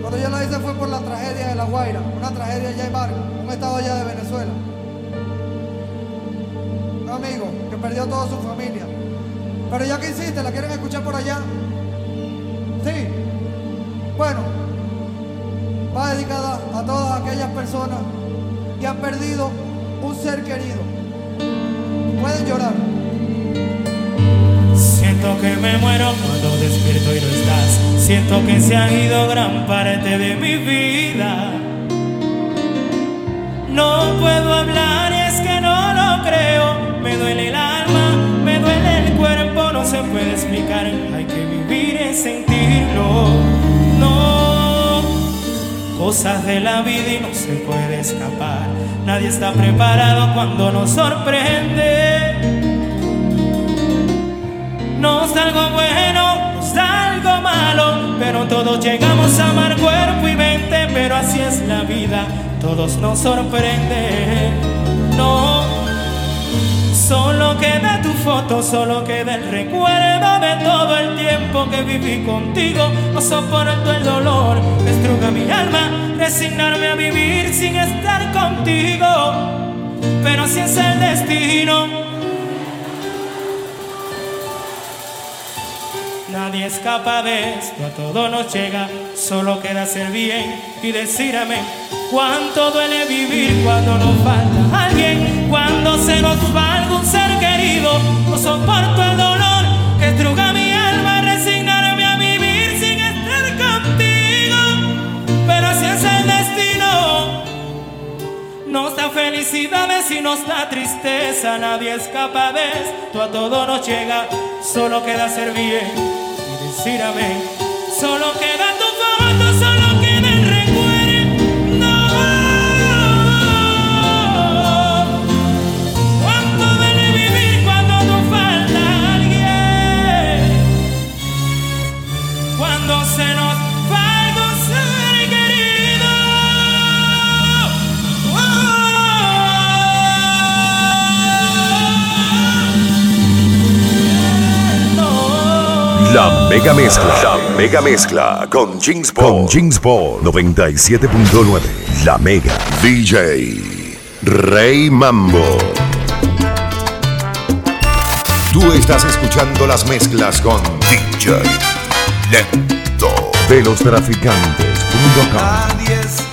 Cuando yo la hice fue por la tragedia de La Guaira, una tragedia allá en Barco, un estado allá de Venezuela. Un amigo que perdió toda su familia. Pero ya que hiciste, ¿la quieren escuchar por allá? Sí. Bueno, va dedicada a todas aquellas personas que han perdido un ser querido. Pueden llorar. Siento que me muero cuando despierto y no estás. Siento que se ha ido gran parte de mi vida. No puedo hablar es que no lo creo. Me duele el alma, me duele el cuerpo, no se puede explicar. Hay que vivir y sentirlo. No, cosas de la vida y no se puede escapar. Nadie está preparado cuando nos sorprende. Nos da algo bueno, nos da algo malo, pero todos llegamos a amar cuerpo y mente, pero así es la vida, todos nos sorprende. No, solo queda tu foto, solo queda el recuerdo de todo el tiempo que viví contigo. No soporto el dolor, destruga mi alma, resignarme a vivir sin estar contigo, pero así es el destino. Nadie escapa de esto, a todo nos llega, solo queda hacer bien y decir. Cuánto duele vivir cuando nos falta alguien, cuando se nos va algún ser querido. No soporto el dolor que estruga mi alma, resignarme a vivir sin estar contigo. Pero así es el destino. Nos da felicidades y nos da tristeza, nadie escapa de esto, a todo nos llega, solo queda hacer bien amén. Solo queda mega mezcla. La mega mezcla con James Ball. Con James Ball 97.9. La mega. DJ Rey Mambo. Tú estás escuchando las mezclas con DJ Lento. De los traficantes.com.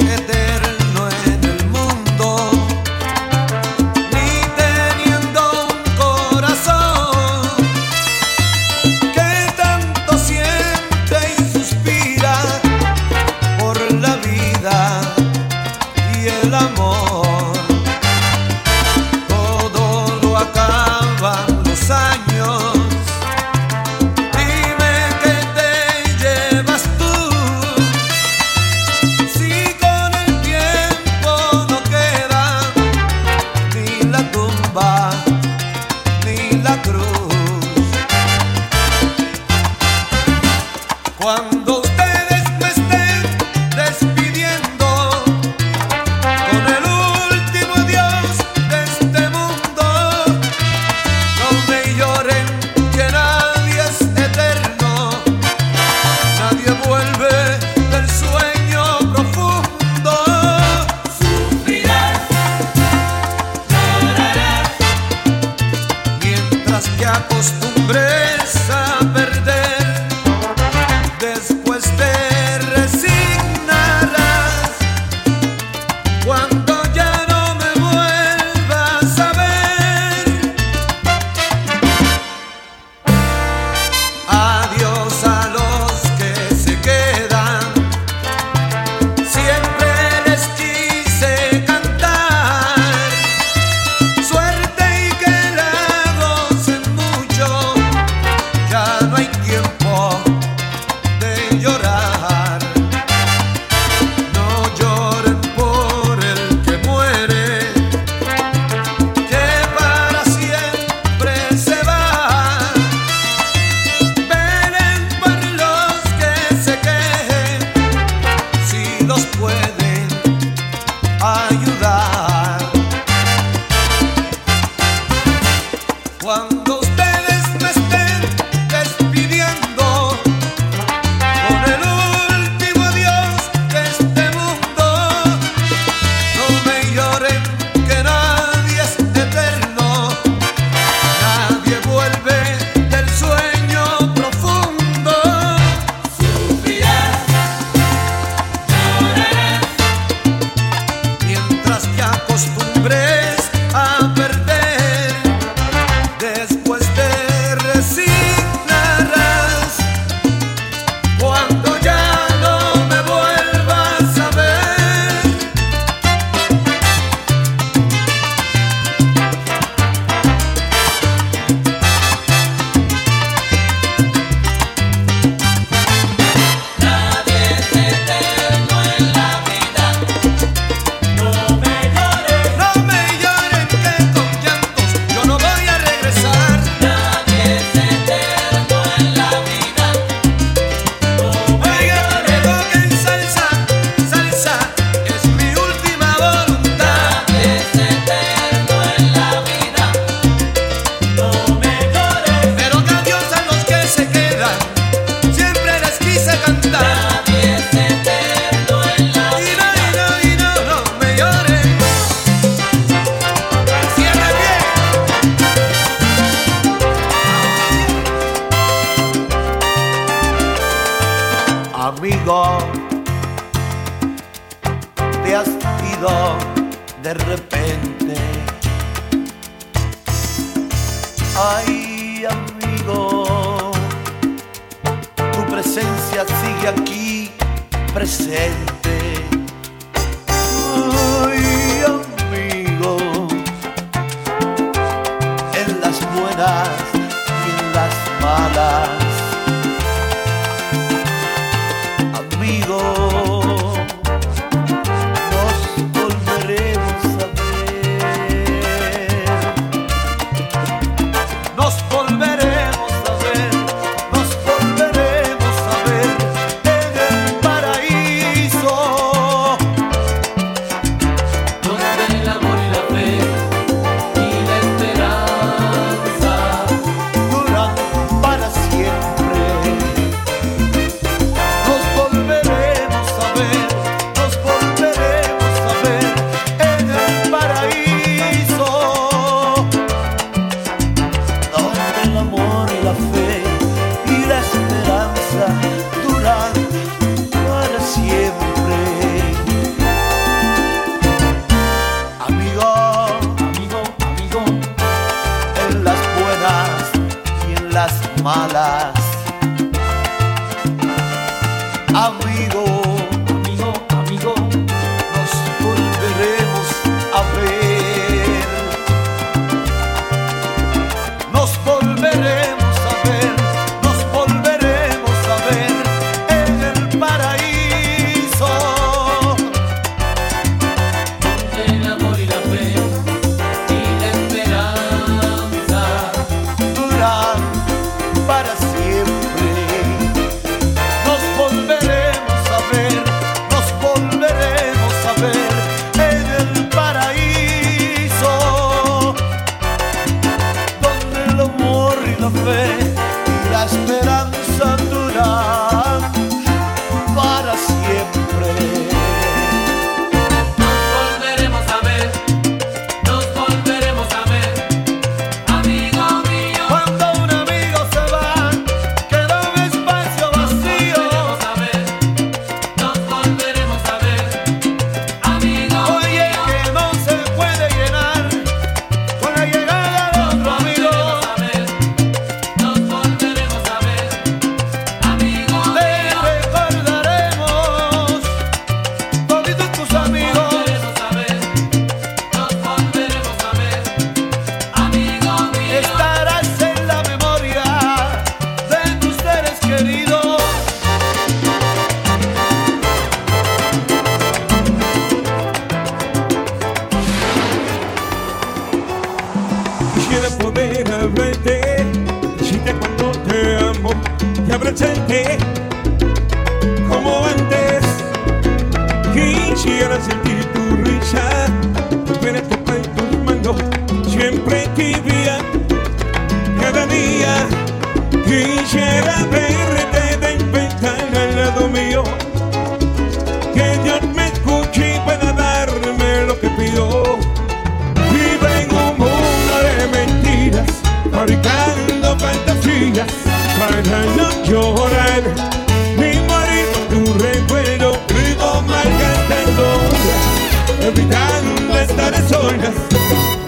de repente. Ay, amigo, tu presencia sigue aquí presente. sentir.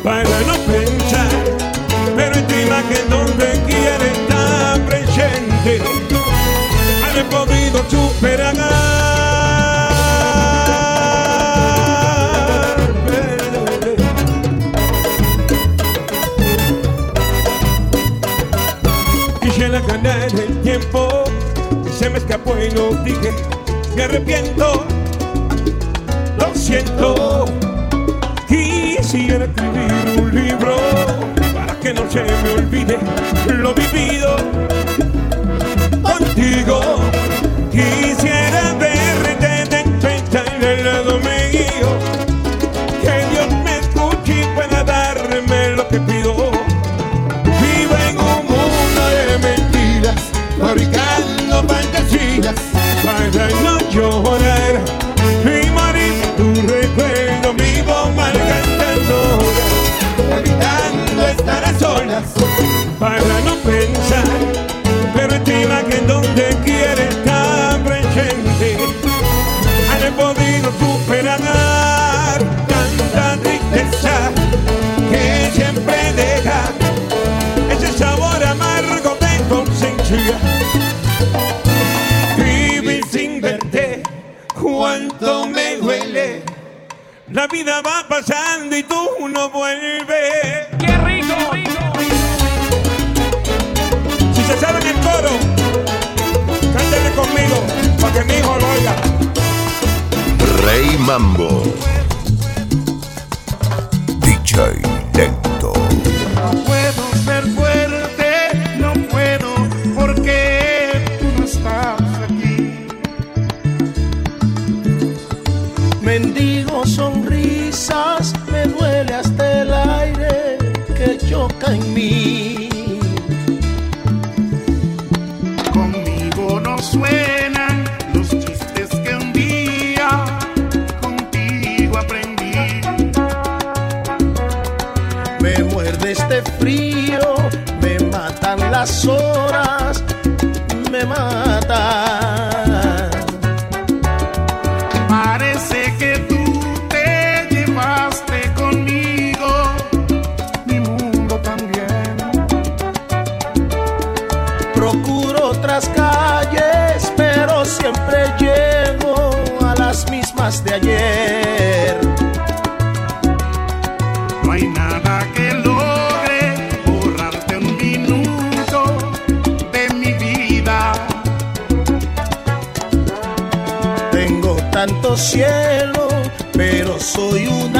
para no pensar, pero en tu imagen donde quiera estar presente, han podido superar. quisiera ganar el tiempo se me escapó y lo dije me arrepiento lo siento quisiera escribir un libro para que no se me olvide lo vivido. Cuánto me duele. La vida va pasando y tú no vuelves. ¡Qué rico! Si se saben el coro, cántale conmigo para que mi hijo lo oiga. Rey Mambo. DJ Lento. No puedo ser Mendigo sonrisas, me duele hasta el aire que choca en mí. Conmigo no suenan los chistes que un día contigo aprendí. Me muerde este frío, me matan las horas, me matan. Tanto cielo, pero soy un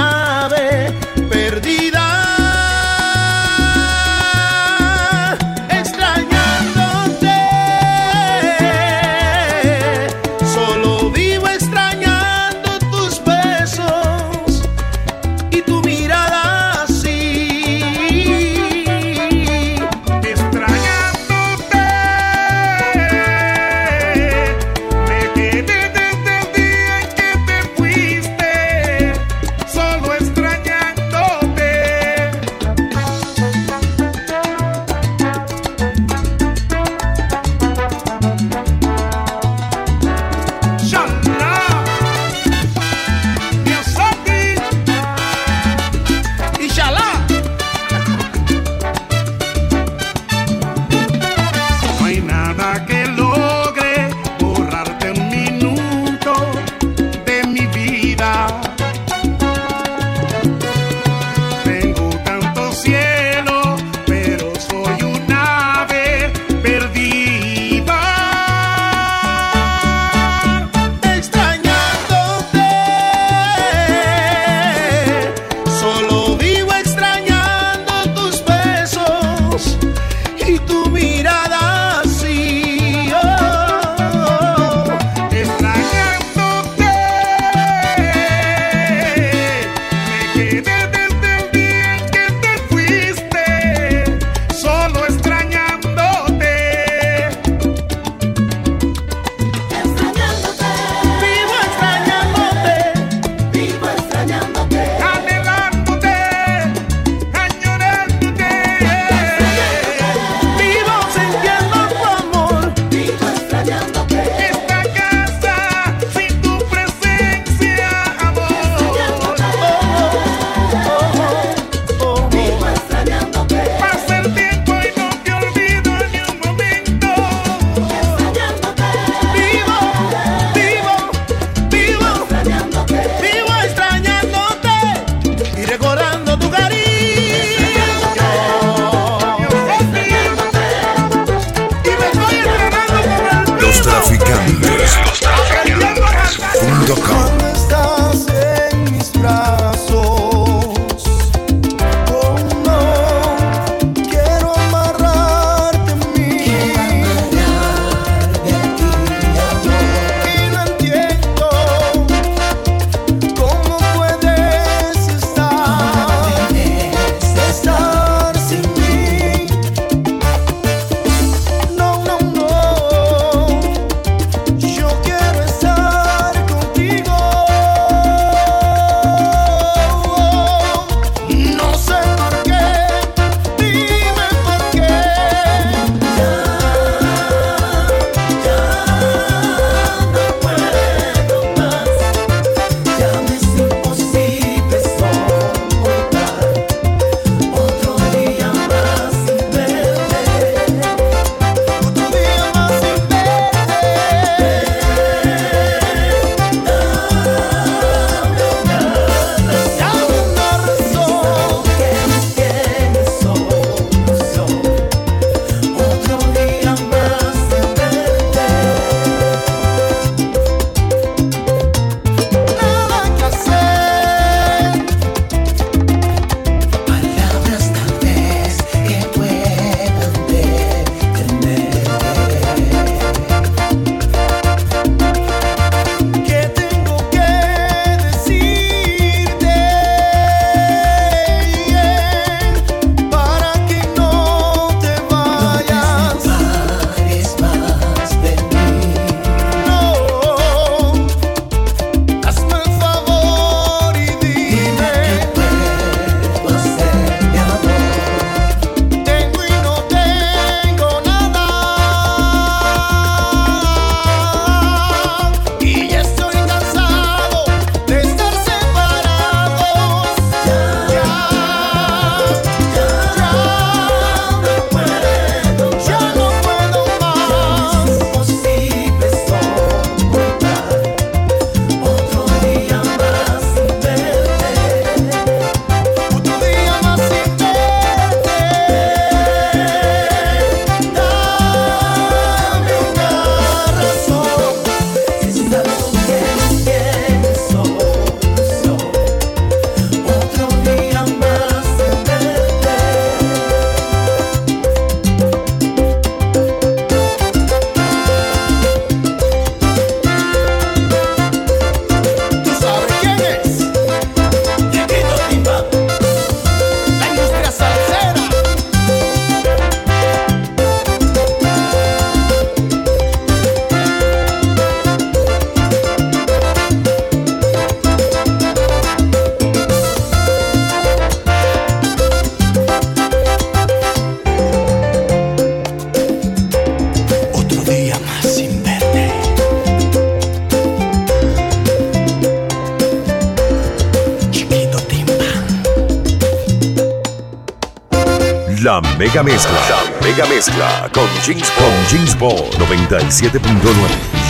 La Mega Mezcla. La Mega Mezcla con Jeans Con Jeans 97.9.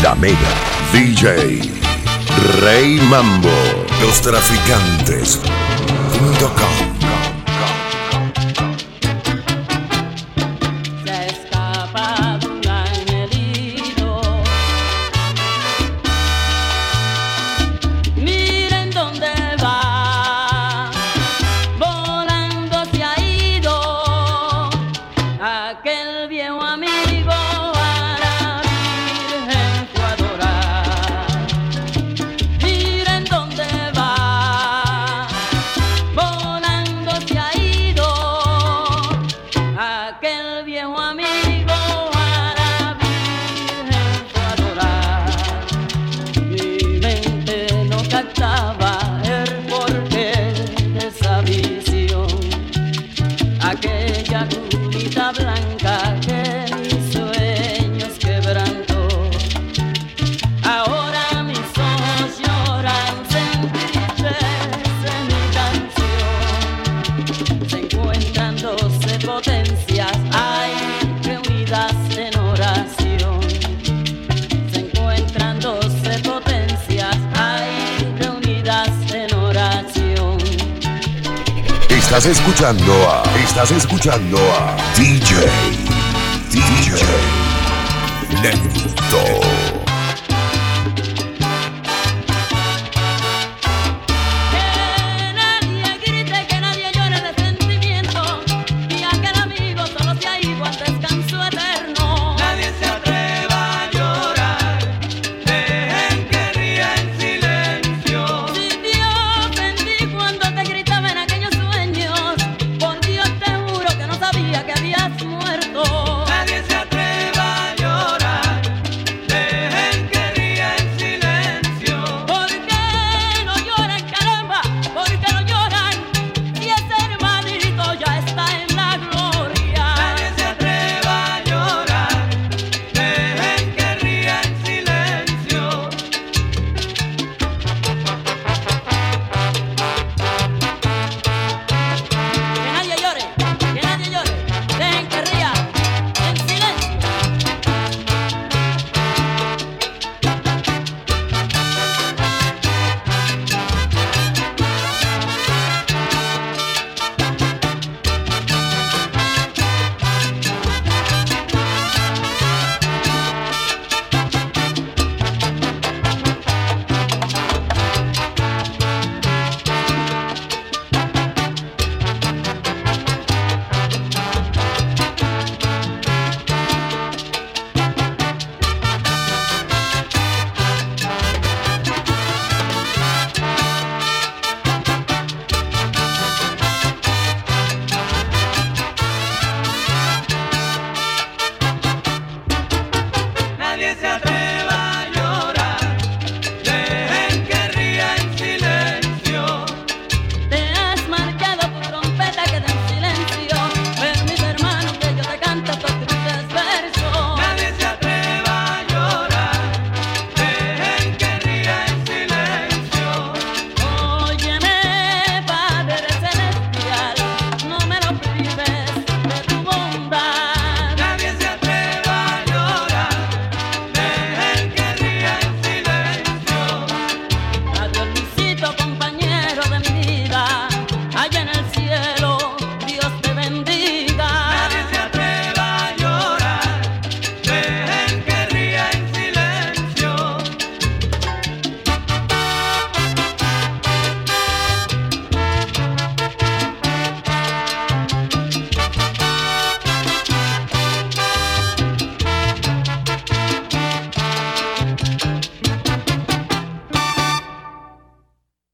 La Mega. DJ. Rey Mambo. Los Traficantes. .com. Estás escuchando a. Estás escuchando a. DJ. DJ. Lento.